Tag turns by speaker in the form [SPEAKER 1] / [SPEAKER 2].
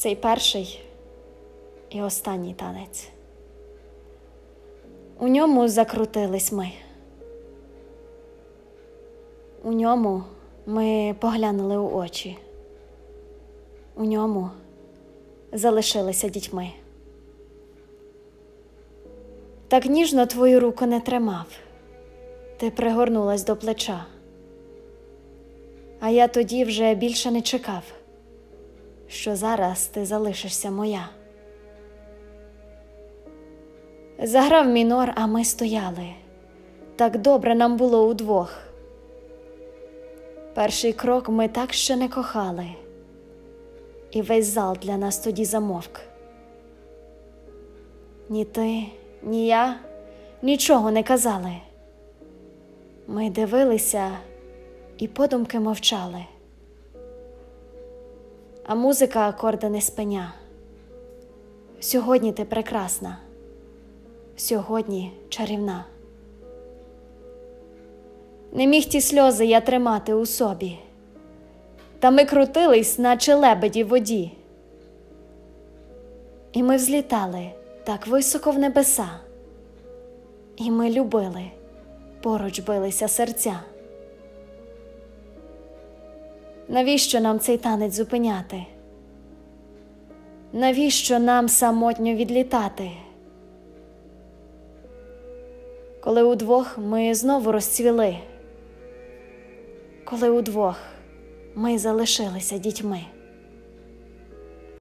[SPEAKER 1] Цей перший і останній танець. У ньому закрутились ми. У ньому ми поглянули у очі. У ньому залишилися дітьми. Так ніжно твою руку не тримав, ти пригорнулась до плеча. А я тоді вже більше не чекав, що зараз ти залишишся моя. Заграв мінор, а ми стояли. Так добре нам було удвох. Перший крок ми так ще не кохали, і весь зал для нас тоді замовк. Ні ти, ні я нічого не казали. Ми дивилися і подумки мовчали, а музика акорди не спиня. Сьогодні ти прекрасна, сьогодні чарівна. Не міг ті сльози я тримати у собі, та ми крутились, наче лебеді в воді. І ми взлітали так високо в небеса, і ми любили, поруч билися серця. Навіщо нам цей танець зупиняти? Навіщо нам самотньо відлітати? Коли удвох ми знову розцвіли, коли удвох ми залишилися дітьми.